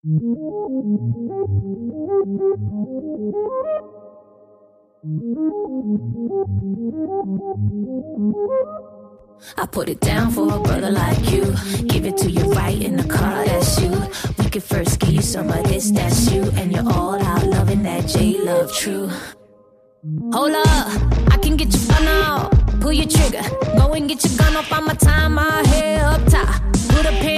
I put it down for a brother like you. Give it to you right in the car, that's you. We could first give you some of this, that's you. And you're all out loving that J love true. Hold up, I can get your fun out. Pull your trigger, go and get your gun off on my time, my head up top. Put a pin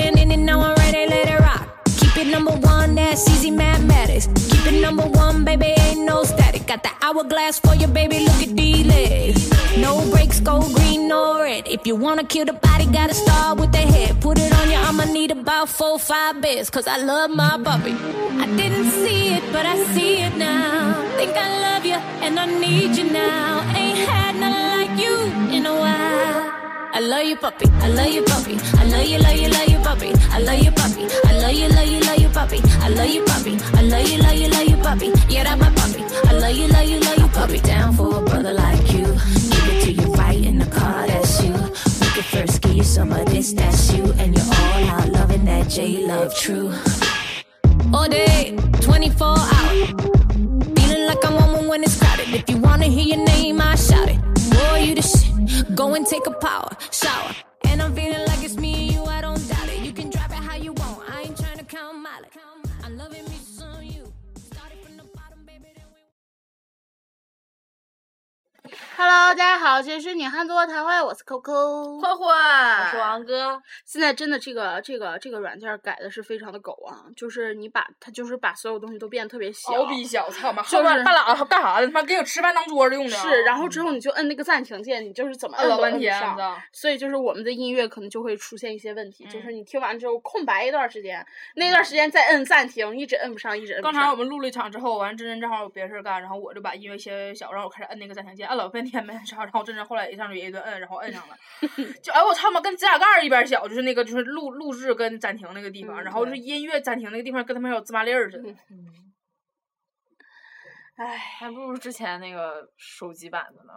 number one, that's easy mathematics. Keep it number one, baby, ain't no static. Got the hourglass for you, baby, look at these legs. No brakes, go green, no red. If you wanna kill the body, gotta start with the head. Put it on you, I'ma need about four, five beds, cause I love my puppy. I didn't see it, but I see it now. Think I love you, and I need you now. Ain't had nothing like you in a while. I love you, puppy. I love you, puppy. I love you, love you, love you, puppy. I love you, puppy. I love you, love you, love you, puppy. I love you, puppy. I love you, love you, love you, puppy. Yeah, that's my puppy. I love you, love you, love you, puppy. Down for a brother like you. Give it to you right in the car, that's you. We could first give you some of this, that's you. And you're all out loving that J love true. All day, 24 hours. Feeling like I'm on when it's crowded. If you wanna hear your name, I shout it. Boy, you the shit. Go and take a power Hello，大家好，这里是女汉子卧谈会，我是 Coco。霍霍，我是王哥，现在真的这个这个这个软件改的是非常的狗啊，就是你把它就是把所有东西都变得特别小，好逼小，操妈！就是后边半拉干啥的？他妈给我吃饭当桌子用的啊。是，然后之后你就摁那个暂停键，你就是怎么摁摁都老半天，摁不上？所以就是我们的音乐可能就会出现一些问题，就是嗯你听完之后空白一段时间，那段时间再摁暂停，一直摁不上，一直摁不上。刚才我们录了一场之后，完真真正好有别的事儿干，然后我就把音乐切小，然后我开始摁那个暂停键，摁了半天没摁上，然后真真后来一上去也一顿摁，然后摁上了，就哎我操妈，跟指甲盖儿一边小，就是那个就是录录制跟暂停那个地方，嗯然后对是音乐暂停那个地方跟他妈有芝麻粒儿似的。唉，还不如之前那个手机版的呢。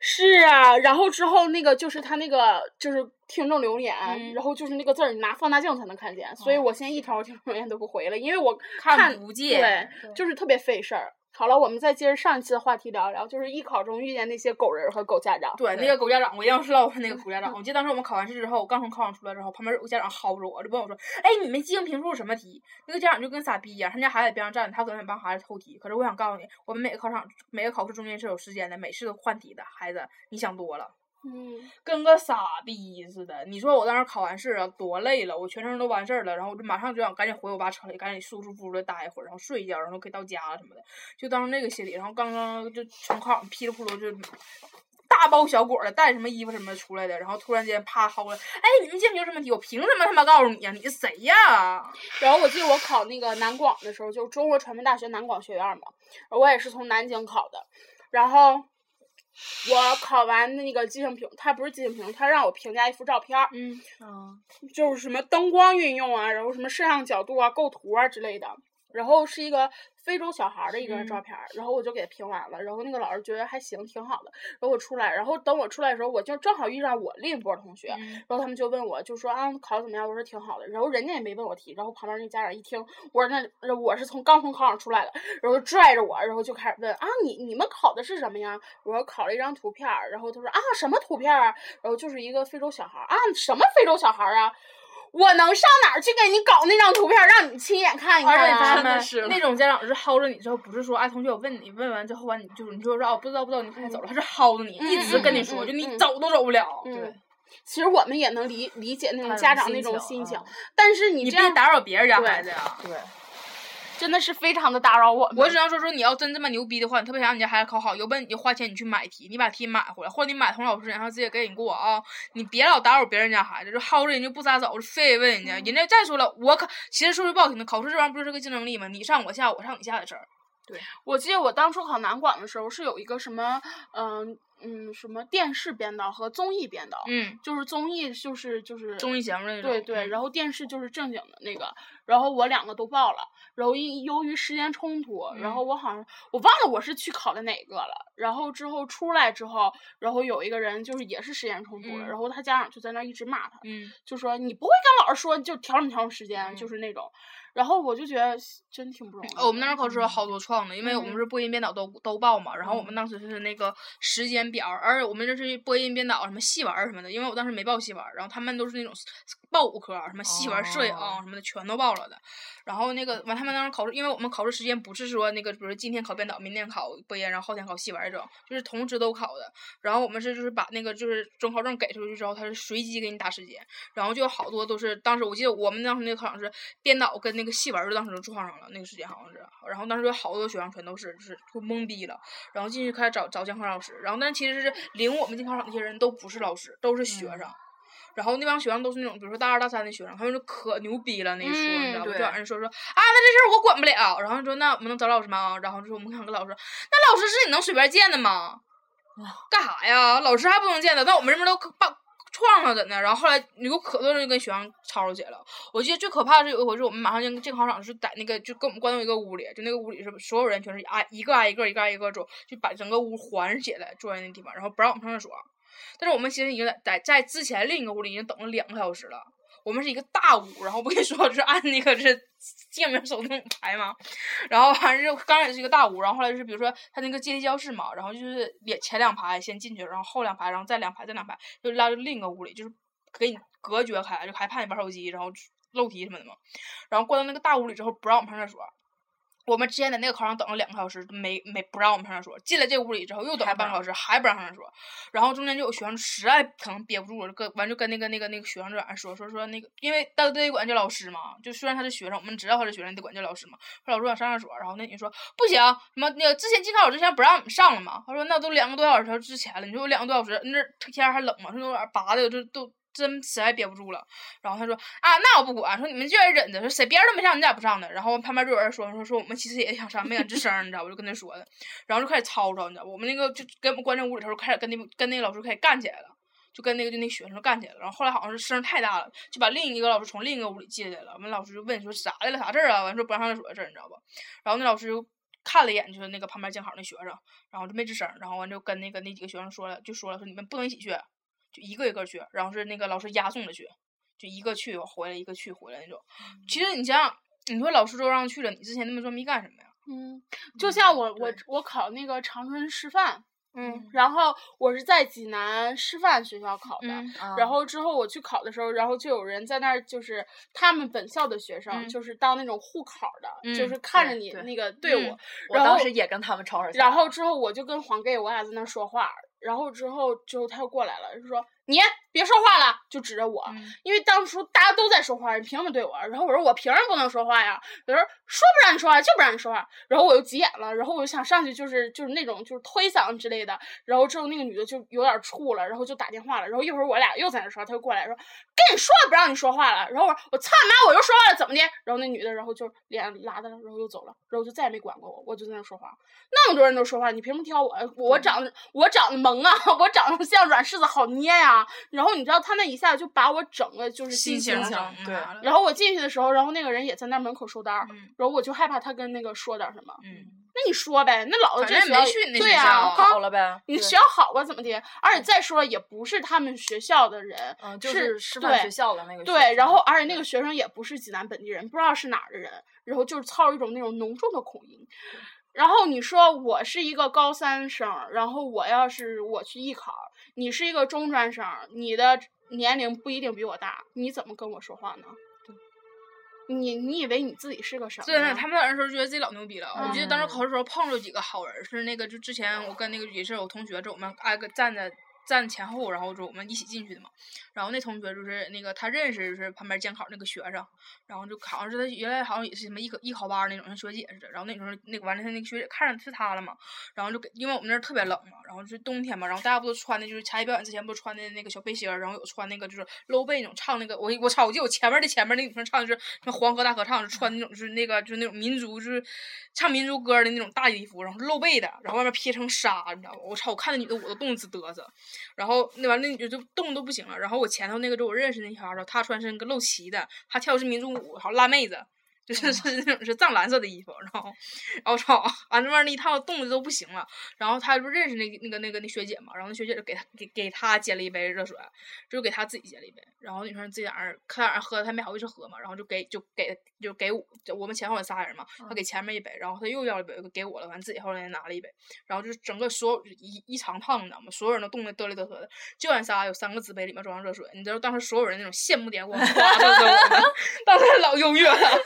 是啊，然后之后那个就是他那个就是听众留言，嗯然后就是那个字儿，你拿放大镜才能看见，所以我现在一条听众留言都不回了，因为我看不见对，就是特别费事儿。好了，我们再接着上一期的话题聊一聊，就是艺考中遇见那些狗人和狗家长。对，那个狗家长，我一样是唠那个 狗家长。我记得当时我们考完试之后，我刚从考场出来之后，旁边有个家长薅着我，就问我说：“哎，你们即兴评述什么题？”那个家长就跟傻逼一样，他家孩子在边上站着，他总想帮孩子偷题。可是我想告诉你，我们每个考场每个考试中间是有时间的，每次都换题的。孩子，你想多了。嗯，跟个傻逼似的。你说我当时考完试啊，多累了，我全程都完事儿了，然后我就马上就想赶紧回我爸车里，赶紧舒舒服服的待一会儿，然后睡一觉，然后可以到家了什么的，就当时那个心理。然后刚刚就从考场噼里扑噜就大包小裹的带什么衣服什么出来的，然后突然间啪薅了，哎，你们记不清什么题？我凭什么他妈告诉你呀、你是谁呀、然后我记得我考那个南广的时候，就中国传媒大学南广学院嘛，我也是从南京考的，然后我考完那个即兴评，他不是即兴评，他让我评价一幅照片儿，就是什么灯光运用啊，然后什么摄像角度啊、构图啊之类的。然后是一个非洲小孩儿的一个嗯照片儿，然后我就给他评完了，然后那个老师觉得还行，挺好的。然后我出来，然后等我出来的时候，我就正好遇上我另一波同学，嗯然后他们就问我，就说啊考的怎么样？我说挺好的。然后人家也没问我题，然后旁边那家长一听，我说那我是从刚从考场出来的，然后拽着我，然后就开始问啊你你们考的是什么呀？我说考了一张图片儿，然后他说啊什么图片儿啊？然后就是一个非洲小孩儿啊什么非洲小孩儿啊？我能上哪儿去给你搞那张图片，让你亲眼看一而且看啊？那种家长是薅着你之后，不是说哎同学我问你，问完之后完你就是你就说哦不知道不知道你快走了，他是薅着你，嗯一直跟你嗯说，就你走都走不了。对，其实我们也能理理解那种家长那种种心情心情啊，但是你你别这样打扰别人家孩子呀。对，真的是非常的打扰我们。我只能说说，你要真这么牛逼的话，你特别想让你家孩子考好，有本事你就花钱你去买题，你把题买回来，或者你买同老师，然后直接给你过啊。你别老打扰别人家孩子，就薅着人家不撒手，就非问人家。人家再说了，我考其实说句不好听的，考试这玩意儿不就是个竞争力吗？你上我下，我上你下的事儿。对我记得我当初考南广的时候是有一个什么，嗯嗯，什么电视编导和综艺编导，嗯，就是综艺就是就是综艺节目那种。对对，嗯然后电视就是正经的那个，然后我两个都报了，然后因由于时间冲突，然嗯后我好像我忘了我是去考的哪个了，然后之后出来之后，然后有一个人就是也是时间冲突了，嗯然后他家长就在那儿一直骂他，嗯就说你不会跟老师说就调整调整时间，嗯就是那种。然后我就觉得真挺不容易。哦，我们那时候考试有好多创的，因为我们嗯是播音编导都都报嘛，然后我们当时是那个时间表，而且我们这是播音编导什么戏文什么的，因为我当时没报戏文，然后他们都是那种报五科，什么戏文、摄影哦什么的全都报了的。然后那个完，他们当时考试，因为我们考试时间不是说那个，比如说今天考编导，明天考播音，然后后天考戏文儿这种，就是同时都考的。然后我们是就是把那个就是准考证给出去之后，他是随机给你打时间，然后就有好多都是当时我记得我们当时那个考场是编导跟那个戏文儿当时就撞上了，那个时间好像是，然后当时有好多学生全都是就是就懵逼了，然后进去开始找找监考老师，然后但其实是领我们进考场那些人都不是老师，都是学生。然后那帮学生都是那种，比如说大二大三的学生，他们就可牛逼了，那一说、你知道吧？对就往人说说啊，那这事儿我管不了。然后说那我们能找老师吗？然后就说我们想跟老师说，那老师是你能随便见的吗？干啥呀？老师还不能见的？那我们这边都可把撞上怎的？然后后来有可多人就跟学生吵吵起来了。我记得最可怕的是有一回是我们马上进进考场是在那个就跟我们关到一个屋里，就那个屋里是所有人全是挨一个挨一个一个挨一个走，就把整个屋环起来坐在那地方，然后不让我们上厕所。但是我们其实已经在在在之前另一个屋里已经等了两个小时了。我们是一个大屋，然后我跟你说就是按那个是记名手动排嘛，然后还是刚开始是一个大屋，然后后来就是比如说他那个阶梯教室嘛，然后就是两前两排先进去，然后后两排，然后再两排再两排，就拉到另一个屋里，就是给你隔绝开，就还怕你玩手机，然后漏题什么的嘛。然后关到那个大屋里之后，不让我们上厕所。我们之前在那个考场等了两个小时，没没不让我们上厕所。进了这屋里之后，又等了半个小时，还不让上厕所。然后中间就有学生实在可能憋不住了，就跟完就跟那个那个那个学生就在那说说说那个，因为都得管叫老师嘛，就虽然他是学生，我们知道他是学生，得管叫老师嘛。说老师想上厕所，然后那女说不行，什么那个之前进考场之前不让我们上了嘛？他说那都两个多小时之前了，你说我两个多小时，那天儿还冷嘛，说有点拔的，就都。真实在憋不住了，然后他说啊，那我不管，说你们就愿意忍着，说谁别人都没上，你咋不上呢？然后旁边就有人说说说我们其实也想上，没敢吱声，你知道吧？我就跟他说的，然后就开始吵吵，你知道吧？我们那个就跟我们关在屋里头，开始跟那跟那个老师开始干起来了，就跟那个就那学生干起来了。然后后来好像是声太大了，就把另一个老师从另一个屋里接来了。我们老师就问说咋的了，啥事儿啊？完说不让上厕所的事儿，你知道吧？然后那老师就看了一眼，就是那个旁边监考那学生，然后就没吱声，然后完就跟那个那几个学生说了，就说了说你们不能一起去。就一个一个去，然后是那个老师押送着去，就一个去回来，一个去回来那种。其实你想想，你说老师都让去了，你之前那么装逼干什么呀？嗯，就像我我我考那个长春师范，嗯然后我是在济南师范学校考的。嗯然后之后我去考的时候，然后就有人在那儿，就是他们本校的学生，嗯就是当那种护考的，嗯就是看着你那个队伍。然后当时也跟他们吵吵架。然后之后我就跟黄 gay 我俩在那儿说话，然后之后就他又过来了，就说你别说话了，就指着我，嗯因为当初大家都在说话，你凭什么对我？然后我说我凭什么不能说话呀？有人说不让你说话就不让你说话，然后我又急眼了，然后我就想上去就是就是那种就是推搡之类的，然后之后那个女的就有点怵了，然后就打电话了，然后一会儿我俩又在那说，她就过来说跟你说了不让你说话了，然后我说我操你妈我又说话了怎么的？然后那女的然后就脸拉的，然后又走了，然后就再也没管过我，我就在那说话。那么多人都说话，你凭什么挑我？我长得我长得萌啊，我长得像软柿子好捏呀、然后你知道他那一下就把我整个就是心情对然后我进去的时候，然后那个人也在那门口收单儿，嗯然后我就害怕他跟那个说点什么。嗯，那你说呗，那老子这学校没去你那对呀、学校啊，好了呗。你学校好啊怎么的？而且再说了也不是他们学校的人，嗯，就是师范对学校的那个对，然后而且那个学生也不是济南本地人，不知道是哪儿的人，然后就是操一种那种浓重的口音。然后你说我是一个高三生，然后我要是我去艺考，你是一个中专生，你的年龄不一定比我大，你怎么跟我说话呢？你你以为你自己是个什么真的，呀？他们那时候觉得自己老牛逼了。我记得当时嗯考试时候碰着几个好人，是那个就之前我跟那个也是我同学，就我们挨个站在站前后，然后就我们一起进去的嘛。然后那同学就是那个他认识就是旁边监考那个学生，然后就好像是他原来好像也是什么艺考艺考班那种像学姐似的。然后那时候那个完了，他那个学姐看上是他了嘛，然后就给因为我们那儿特别冷嘛，然后就是冬天嘛，然后大家不都穿的就是才艺表演之前不是穿的那个小背心儿，然后有穿那个就是露背那种唱那个我我操，我记得我前面的前面那女生唱的是什么黄河大合唱，是穿那种就是那个就是那种民族就是唱民族歌的那种大衣服，然后露背的，然后外面披成纱，你知道吧？我操，我看那女的我都冻直嘚瑟，然后那完了那女就冻都不行了，然后我前头那个就我认识那小孩儿，她穿是那个露脐的，她跳的是民族舞，好辣妹子。就是是那种是藏蓝色的衣服，然后，然后我操，俺这边那一套冻的都不行了。然后他不认识那个那个那个那学姐嘛，然后那学姐就给他给给他接了一杯热水，就给他自己接了一杯。然后女生自己在那儿，看在那儿喝，他没好意思喝嘛，然后就给就给就给我，就我们前后有仨人嘛，他给前面一杯，然后他又要了一杯，给我了，完自己后来拿了一杯，然后就整个所有一一长趟，你知道吗？所有人都冻得嘚里嘚瑟的，就俺仨有三个纸杯里面装上热水，你知道当时所有人那种羡慕眼光，唰就给我们，当时老优越了。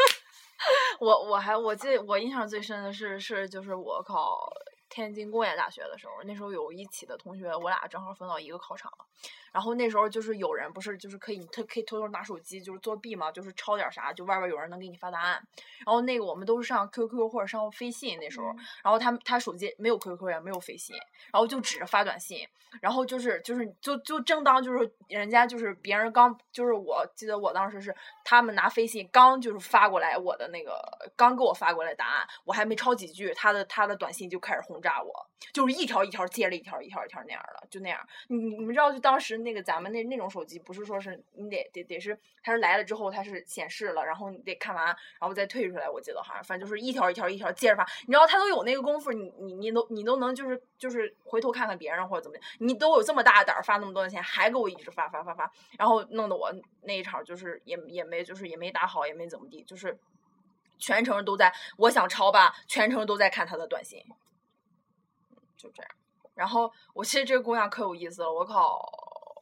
我我还我记得我印象最深的是是就是我考天津工业大学的时候，那时候有一起的同学，我俩正好分到一个考场了。然后那时候就是有人不是就是可以你特可以偷偷拿手机就是作弊嘛，就是抄点啥，就外边有人能给你发答案。然后那个我们都是上 QQ 或者上飞信那时候，然后他他手机没有 QQ 也没有飞信，然后就指着发短信。然后就是就是就就正当就是人家就是别人刚就是我记得我当时是他们拿飞信刚就是发过来我的那个刚给我发过来答案，我还没抄几句，他的他的短信就开始轰轰炸我，就是一条一条接着一条一条一条那样的，就那样。你你们知道就当时那个咱们那那种手机不是说是你得得得是它是来了之后它是显示了，然后你得看完然后再退出来，我记得好像反正就是一条一条一条接着发，你知道他都有那个功夫，你你你都你都能就是就是回头看看别人或者怎么的，你都有这么大胆发那么多的钱，还给我一直发发发发，然后弄得我那一场就是也也没就是也没打好，也没怎么地，就是全程都在我想抄吧，全程都在看他的短信，就这样。然后我其实这个姑娘可有意思了，我考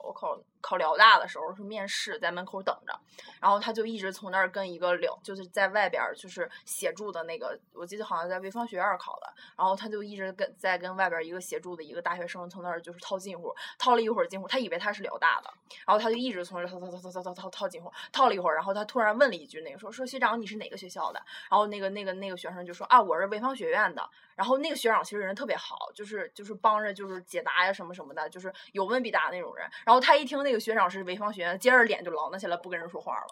我考考辽大的时候是面试，在门口等着，然后他就一直从那儿跟一个辽，就是在外边就是协助的那个，我记得好像在潍坊学院考的，然后他就一直跟在跟外边一个协助的一个大学生从那儿就是套近乎，套了一会儿近乎，他以为他是辽大的，然后他就一直从那儿套套套套套套套近乎，套了一会儿，然后他突然问了一句那个说说学长你是哪个学校的？然后那个那个那个学生就说啊我是潍坊学院的，然后那个学长其实人特别好，就是就是帮着就是解答呀什么什么的，就是有问必答那种人，然后他一听那。学长是潍坊学院，接着脸就狼了起来，不跟人说话了。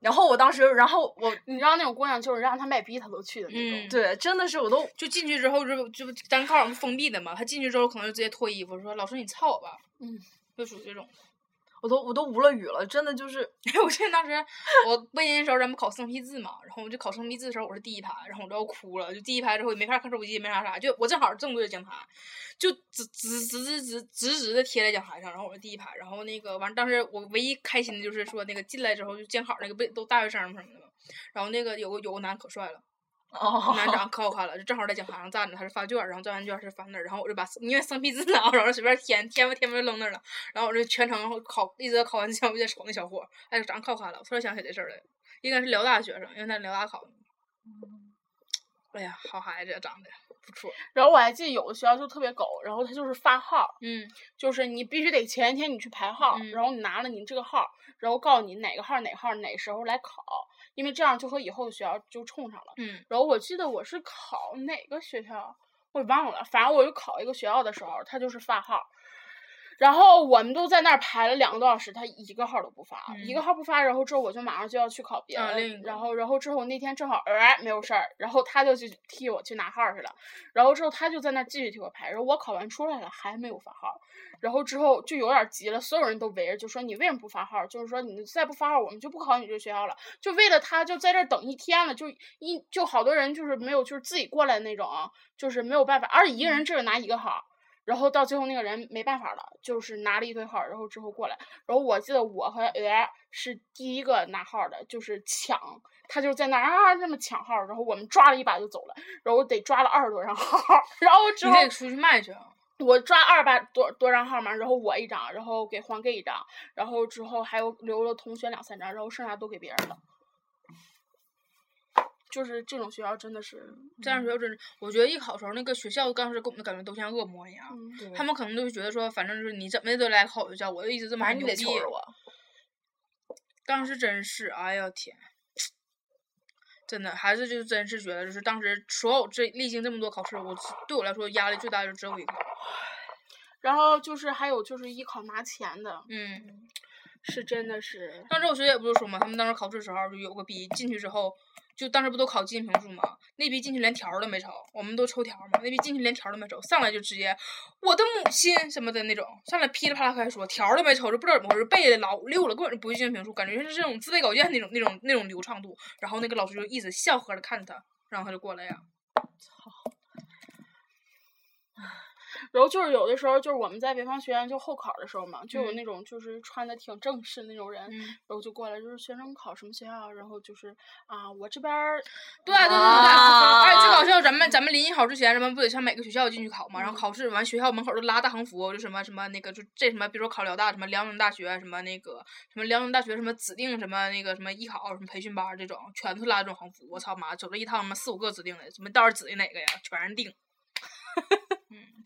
然后我当时，然后我 你知道那种姑娘就是让她卖逼她都去的那种。嗯对，真的是我都就进去之后就就咱考场是封闭的嘛，她进去之后可能就直接脱衣服说老师你操我吧，嗯，就属于这种。我都我都无了语了，真的就是 我记得当时我背音的时候，咱们考生僻字嘛，然后我就考生僻字的时候，我是第一排，然后我都要哭了，就第一排之后也没法看手机，没啥啥，就我正好正对着讲台，就直直直直直直直的贴在讲台上，然后我是第一排，然后那个完，当时我唯一开心的就是说那个进来之后就监考那个背都大学生什么的嘛，然后那个有个有个男可帅了。哦，男长可好看了，就正好在讲台上站着，他是发卷儿，然后做完卷儿是发那儿，然后我就把因为生僻字呢，然后随便填填吧填吧就扔那儿了，然后我就全程考一直考完之前我就在瞅那小伙儿，哎，长得可好看了，我突然想起这事儿来，应该是辽大学生，因为他辽大考的。哎呀，好孩子长得不错，然后我还记得有的学校就特别狗，然后他就是发号，嗯就是你必须得前一天你去排号，嗯然后你拿了你这个号，然后告诉你哪个号哪个号哪时候来考，因为这样就和以后的学校就冲上了。嗯然后我记得我是考哪个学校，我也忘了，反正我就考一个学校的时候，他就是发号，然后我们都在那儿排了两个多小时，他一个号都不发，一个嗯号不发，然后之后我就马上就要去考别的，啊另一个然后然后之后那天正好哎没有事儿，然后他就去替我去拿号去了，然后之后他就在那儿继续替我排，然后我考完出来了还没有发号，然后之后就有点急了，所有人都围着就说你为什么不发号？就是说你再不发号，我们就不考你这个学校了。就为了他，就在这儿等一天了，就一就好多人就是没有就是自己过来那种，就是没有办法，而且一个人只有拿一个号。然后到最后那个人没办法了，就是拿了一堆号，然后之后过来，然后我记得我和哎是第一个拿号的，就是抢，他就在那儿啊那么抢号，然后我们抓了一把就走了，然后得抓了二十多张号，然后之后你得出去卖去啊。我抓二百多多张号嘛，然后我一张，然后给黄给一张，然后之后还有留了同学两三张，然后剩下都给别人了。就是这种学校真的是，这样学校真是，我觉得艺考时候那个学校当时给我们的感觉都像恶魔一样，嗯，他们可能都是觉得说，反正就是你怎么也得来考学校，我就一直这么牛逼我。当时真是，哎呀天，真的还是就真是觉得，就是当时所有这历经这么多考试，我对我来说压力最大就只有一个，然后就是还有就是艺考拿钱的，嗯，是真的是，当时我学姐不就说嘛，他们当时考试时候就有个逼进去之后，就当时不都考进评述吗？那批进去连条都没抽，我们都抽条嘛，那批进去连条都没抽，上来就直接我的母亲什么的那种，上来噼里啪啦开始说，条都没抽，就不知道怎么回事，背的老溜了，根本就不会进评述，感觉就是这种自备稿件那种那种那种流畅度。然后那个老师就一直笑呵的看着他，然后他就过来呀。操然后就是有的时候，就是我们在北方学院就候考的时候嘛，就有嗯那种就是穿的挺正式的那种人，嗯然后就过来就是学生考什么学校，然后就是啊，我这边儿对对对对而且最搞笑，咱们咱们临近考之前，咱们不得上每个学校进去考嘛？然后嗯考试完，学校门口都拉大横幅，就什么什么那个，就这什么，比如说考辽大，什么辽宁大学，什么那个什么辽宁大学什么指定什么那个什么艺考什么培训班儿这种，全都拉这种横幅。我操妈，走了一趟他妈四五个指定的，怎么到底指定哪个呀？全是定。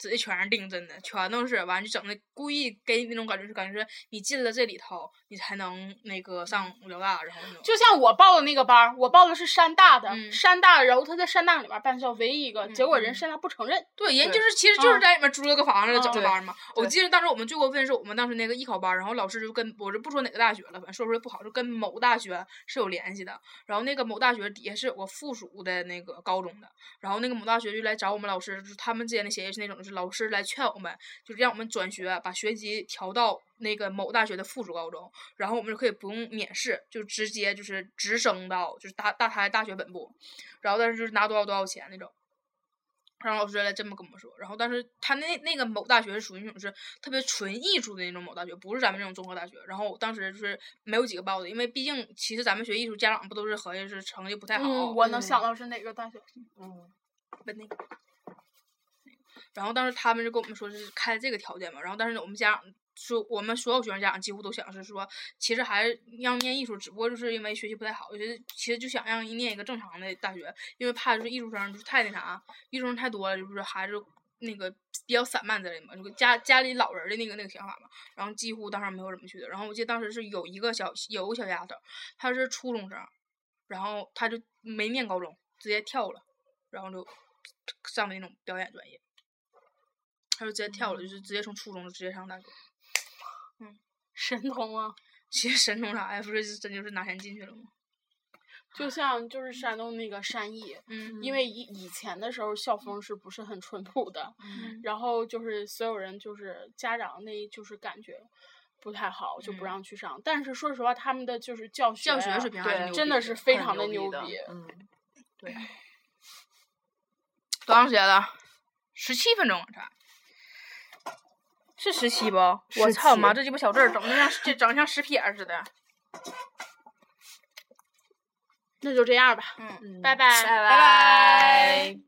嗯，指的全是定，真的全都是完，就整的故意给你那种感觉，是感觉是你进了这里头，你才能那个上辽大，然后那种。就像我报的那个班，我报的是山大的，嗯山大，然后他在山大里面办校唯一一个，结果人嗯山大不承认。对，人就是其实就是嗯在里面租了个房子整个对班儿嘛。我记得当时我们最过分是我们当时那个艺考班，然后老师就跟我就不说哪个大学了，反正说出来不好，就跟某大学是有联系的。然后那个某大学底下是有个附属的那个高中的，然后那个某大学就来找我们老师，就是他们之间的协议是那种，就是老师来劝我们，就是让我们转学，把学籍调到那个某大学的附属高中，然后我们就可以不用免试，就直接就是直升到就是大大台大学本部，然后但是就是拿多少多少钱那种。然后老师来这么跟我们说，然后但是他那那个某大学是属于那种是特别纯艺术的那种某大学，不是咱们这种综合大学。然后当时就是没有几个报的，因为毕竟其实咱们学艺术，家长不都是合计是成绩不太好，嗯，我能嗯想到是哪个大学。嗯，本那个。然后当时他们就跟我们说是开这个条件嘛，然后但是我们家长说，我们所有学生家长几乎都想是说，其实还是让念艺术，只不过就是因为学习不太好，就是其实就想让念一个正常的大学，因为怕就是艺术生就是太那啥，艺术生太多了，就是孩子那个比较散漫之类的嘛，就家家里老人的那个那个想法嘛，然后几乎当时没有怎么去的。然后我记得当时是有一个小有个小丫头，她是初中生，然后她就没念高中，直接跳了，然后就上的那种表演专业，她就直接跳了，就是直接从初中就直接上大学。嗯神童啊！其实神童啥呀？不是真就是拿钱进去了吗？就像就是山东那个山艺，嗯，因为以以前的时候校风是不是很淳朴的，嗯然后就是所有人就是家长那就是感觉不太好，就不嗯让去上。但是说实话，他们的就是教学教学啊水平还是对牛逼真的是非常的牛逼。嗯，对，多长时间了？十七分钟啊，才。是十七不？我操妈，这鸡巴小字儿整的像这整得像十撇似的。那就这样吧，嗯。嗯拜拜拜拜拜